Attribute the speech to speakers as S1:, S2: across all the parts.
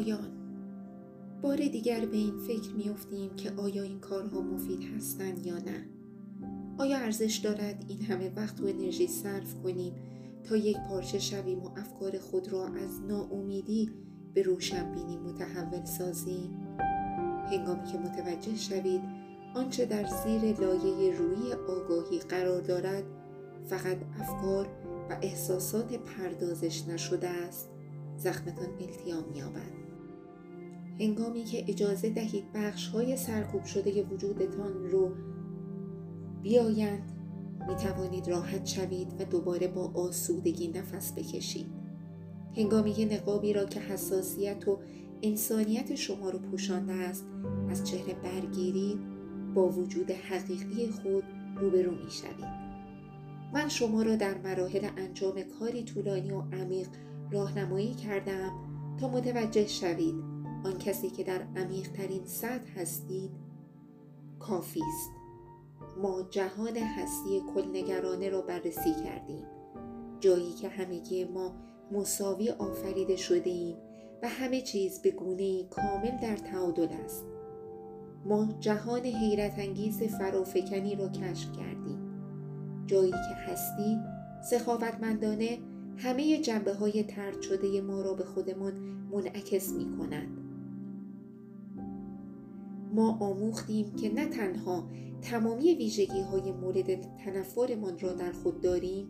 S1: پایان بار دیگر به این فکر میافتیم که آیا این کارها مفید هستند یا نه. آیا ارزش دارد این همه وقت و انرژی صرف کنیم تا یک پارچه شویم و افکار خود را از ناامیدی به روشنبینی متحول سازیم؟ هنگامی که متوجه شوید آنچه در زیر لایه روی آگاهی قرار دارد فقط افکار و احساسات پردازش نشده است زخمتان التیام یابد. هنگامی که اجازه دهید بخش های سرکوب شده وجودتان رو بیایند می توانید راحت شوید و دوباره با آسودگی نفس بکشید. هنگامی که نقابی را که حساسیت و انسانیت شما رو پوشانده است از چهره برگیرید با وجود حقیقی خود روبرو می شوید. من شما را در مراحل انجام کاری طولانی و عمیق راهنمایی کردم تا متوجه شوید آن کسی که در عمیق ترین سطح هستید کافی است. ما جهان هستی کلنگرانه را بررسی کردیم. جایی که همگی ما مساوی آفریده شده ایم و همه چیز به گونه کامل در تعادل است. ما جهان حیرت انگیز فرافکنی را کشف کردیم. جایی که هستی سخاوتمندانه همه جنبه های ترد شده ما را به خودمان منعکس می کند. ما آموختیم که نه تنها تمامی ویژگی های مورد تنفرمان را در خود داریم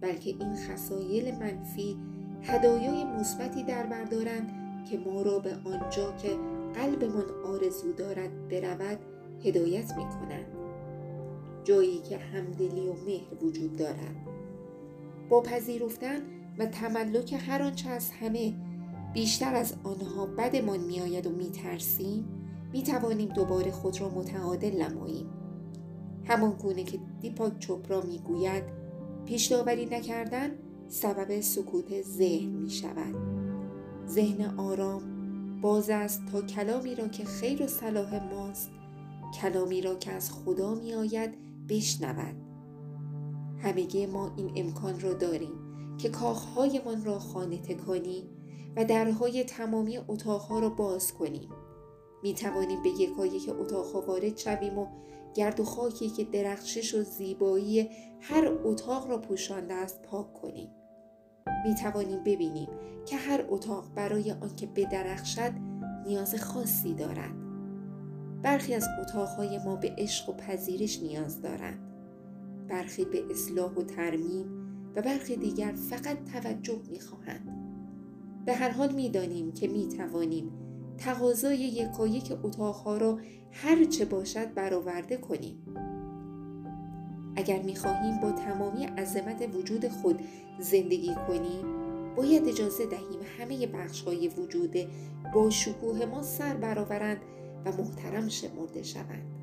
S1: بلکه این خصایل منفی هدایای مثبتی در بردارند که ما را به آنجا که قلبمان آرزو دارد برود هدایت می کنند. جایی که همدلی و مهر وجود دارد با پذیرفتن و تملک هر آنچه از همه بیشتر از آنها بدمان میآید و میترسیم می توانیم دوباره خود را متعادل نماییم. همان گونه که دیپاک چوپرا می گوید پیش نکردن سبب سکوت ذهن می شود ذهن آرام باز است تا کلامی را که خیر و صلاح ماست کلامی را که از خدا می آید بشنود. همگی ما این امکان را داریم که کاخهایمان را خانه تکانی و درهای تمامی اتاقها را باز کنیم. می توانیم به یکایک اتاقها وارد شویم و گرد و خاکی که درخشش و زیبایی هر اتاق را پوشانده است پاک کنیم. می توانیم ببینیم که هر اتاق برای آنکه بدرخشد نیاز خاصی دارد. برخی از اتاقهای ما به عشق و پذیرش نیاز دارند. برخی به اصلاح و ترمیم و برخی دیگر فقط توجه می‌خواهند. به هر حال می‌دانیم که می توانیم تقاضای یکایک اتاقها را هر چه باشد برآورده کنیم. اگر می‌خواهیم با تمامی عظمت وجود خود زندگی کنیم باید اجازه دهیم همه بخش های وجود با شکوه ما سر برآورند و محترم شمرده شوند.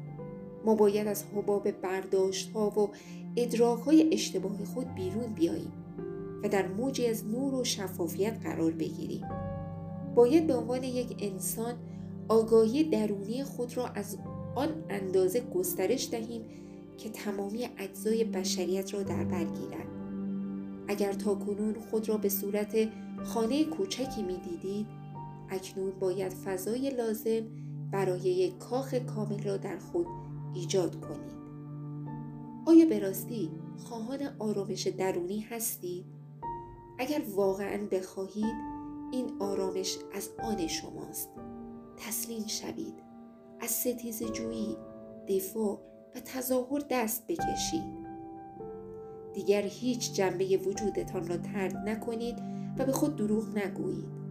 S1: ما باید از حباب برداشت ها و ادراک های اشتباه خود بیرون بیاییم و در موجی از نور و شفافیت قرار بگیریم. باید به عنوان یک انسان آگاهی درونی خود را از آن اندازه گسترش دهیم که تمامی اجزای بشریت را در بر گیرد اگر تا کنون خود را به صورت خانه کوچکی می دیدید اکنون باید فضای لازم برای یک کاخ کامل را در خود ایجاد کنید آیا به راستی خواهان آرامش درونی هستید؟ اگر واقعا بخواهید این آرامش از آن شماست. تسلیم شوید. از ستیز جویی دفاع و تظاهر دست بکشید. دیگر هیچ جنبه وجودتان را ترد نکنید و به خود دروغ نگویید.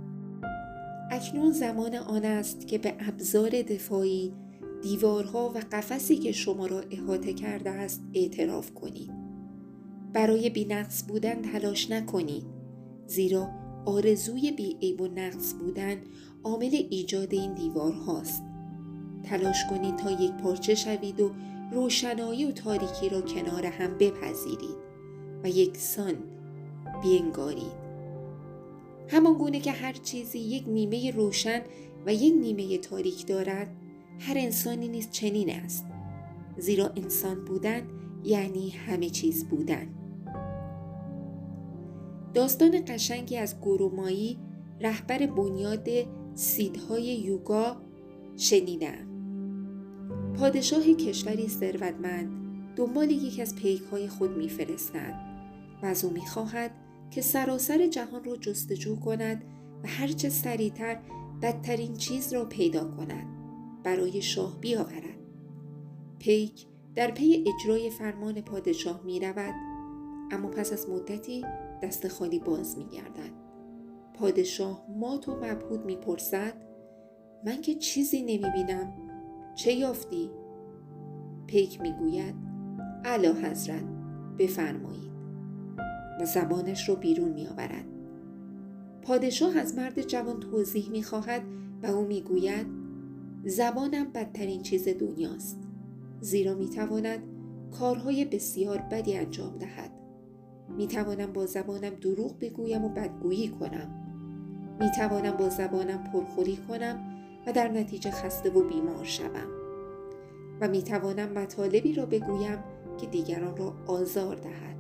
S1: اکنون زمان آن است که به ابزار دفاعی دیوارها و قفسی که شما را احاطه کرده است اعتراف کنید. برای بینقص بودن تلاش نکنید زیرا آرزوی بیعیب و نقص بودن عامل ایجاد این دیوار هاست. تلاش کنید تا یک پارچه شوید و روشنایی و تاریکی را کنار هم بپذیرید و یکسان بینگارید. همان گونه که هر چیزی یک نیمه روشن و یک نیمه تاریک دارد هر انسانی نیز چنین است زیرا انسان بودن یعنی همه چیز بودن داستان قشنگی از گرومایی رهبر بنیاد سیدهای یوگا شنیدم. پادشاه کشوری ثروتمند دنبال یکی از پیک های خود میفرستد و از او می‌خواهد که سراسر جهان را جستجو کند و هرچه سریعتر بدترین چیز را پیدا کند برای شاه بیاورد. پیک در پی اجرای فرمان پادشاه می رود اما پس از مدتی دست خالی باز می گردد. پادشاه مات و مبهود می پرسد من که چیزی نمی بینم چه یافتی؟ پیک می گوید علا حضرت بفرمایید و زبانش رو بیرون می آورد. پادشاه از مرد جوان توضیح می خواهد و او می گوید زبانم بدترین چیز دنیاست زیرا می تواند کارهای بسیار بدی انجام دهد می توانم با زبانم دروغ بگویم و بدگویی کنم. می توانم با زبانم پرخوری کنم و در نتیجه خسته و بیمار شوم. و می توانم مطالبی را بگویم که دیگران را آزار دهد.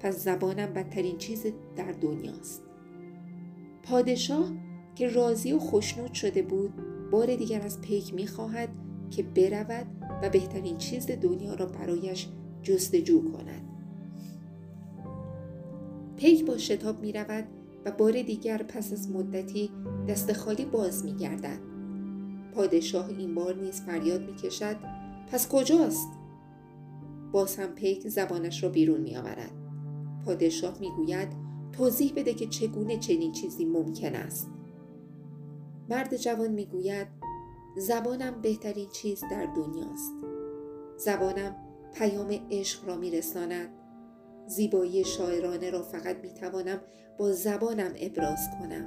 S1: پس زبانم بدترین چیز در دنیاست. پادشاه که راضی و خوشنود شده بود بار دیگر از پیک می خواهد که برود و بهترین چیز دنیا را برایش جستجو کند. پیک با شتاب می رود و بار دیگر پس از مدتی دست خالی باز می گردد. پادشاه این بار نیز فریاد می کشد پس کجاست؟ باز هم پیک زبانش را بیرون می آورد. پادشاه می گوید توضیح بده که چگونه چنین چیزی ممکن است. مرد جوان می گوید زبانم بهترین چیز در دنیاست. زبانم پیام عشق را می رساند. زیبایی شاعرانه را فقط می توانم با زبانم ابراز کنم.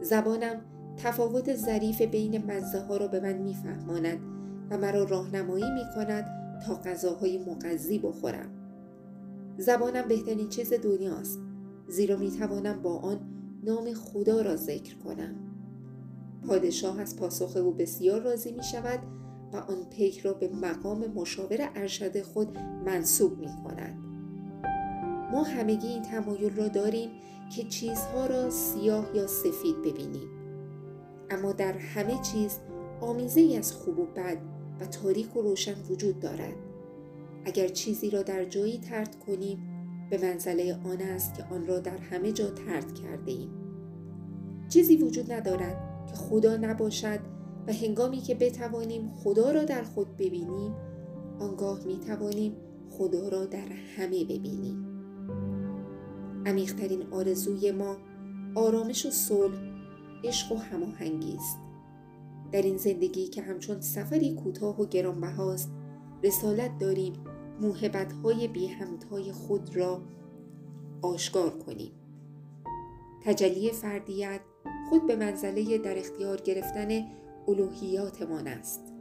S1: زبانم تفاوت ظریف بین مزه ها را به من میفهماند و مرا راهنمایی می کند تا غذاهای مغذی بخورم. زبانم بهترین چیز دنیاست زیرا می توانم با آن نام خدا را ذکر کنم. پادشاه از پاسخ او بسیار راضی می شود و آن پیک را به مقام مشاور ارشد خود منصوب می کند. ما همگی این تمایل را داریم که چیزها را سیاه یا سفید ببینیم. اما در همه چیز آمیزه ای از خوب و بد و تاریک و روشن وجود دارد. اگر چیزی را در جایی ترد کنیم به منزله آن است که آن را در همه جا ترد کرده ایم. چیزی وجود ندارد که خدا نباشد و هنگامی که بتوانیم خدا را در خود ببینیم آنگاه می توانیم خدا را در همه ببینیم. عمیقترین آرزوی ما آرامش و صلح عشق و هماهنگی است. در این زندگی که همچون سفری کوتاه و گرانبهاست رسالت داریم موهبتهای بی همتای خود را آشکار کنیم. تجلی فردیت خود به منزله در اختیار گرفتن الوهیاتمان است.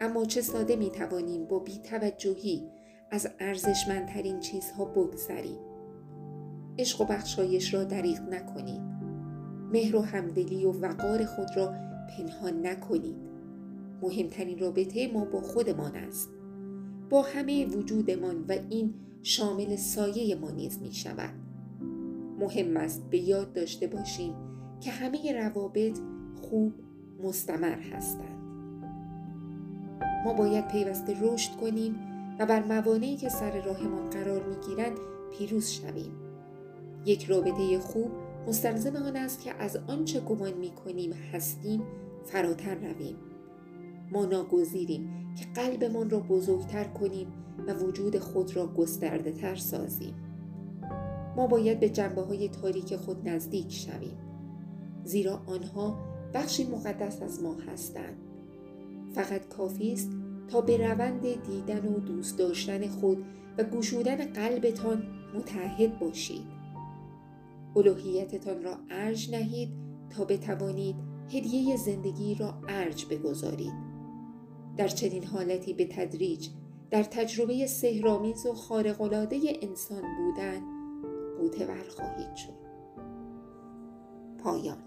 S1: اما چه ساده می توانیم با بیتوجهی از ارزشمندترین چیزها بگذریم. عشق و بخشایش را دریغ نکنید. مهر و همدلی و وقار خود را پنهان نکنید. مهمترین رابطه ما با خودمان است. با همه وجودمان و این شامل سایه ما نیز می شود. مهم است به یاد داشته باشیم که همه روابط خوب مستمر هستند. ما باید پیوسته رشد کنیم و بر موانعی که سر راهمان قرار می گیرند پیروز شویم. یک رابطه خوب مستلزم آن است که از آنچه گمان می کنیم هستیم فراتر رویم. ما ناگزیریم که قلبمان را بزرگتر کنیم و وجود خود را گسترده تر سازیم. ما باید به جنبه های تاریک خود نزدیک شویم زیرا آنها بخشی مقدس از ما هستند. فقط کافی است تا به روند دیدن و دوست داشتن خود و گشودن قلبتان متحد باشید. الوهیتتان را ارج نهید تا بتوانید هدیه زندگی را ارج بگذارید. در چنین حالتی به تدریج در تجربه سهرامیز و خارق‌العاده انسان بودن ور خواهید شد. پایان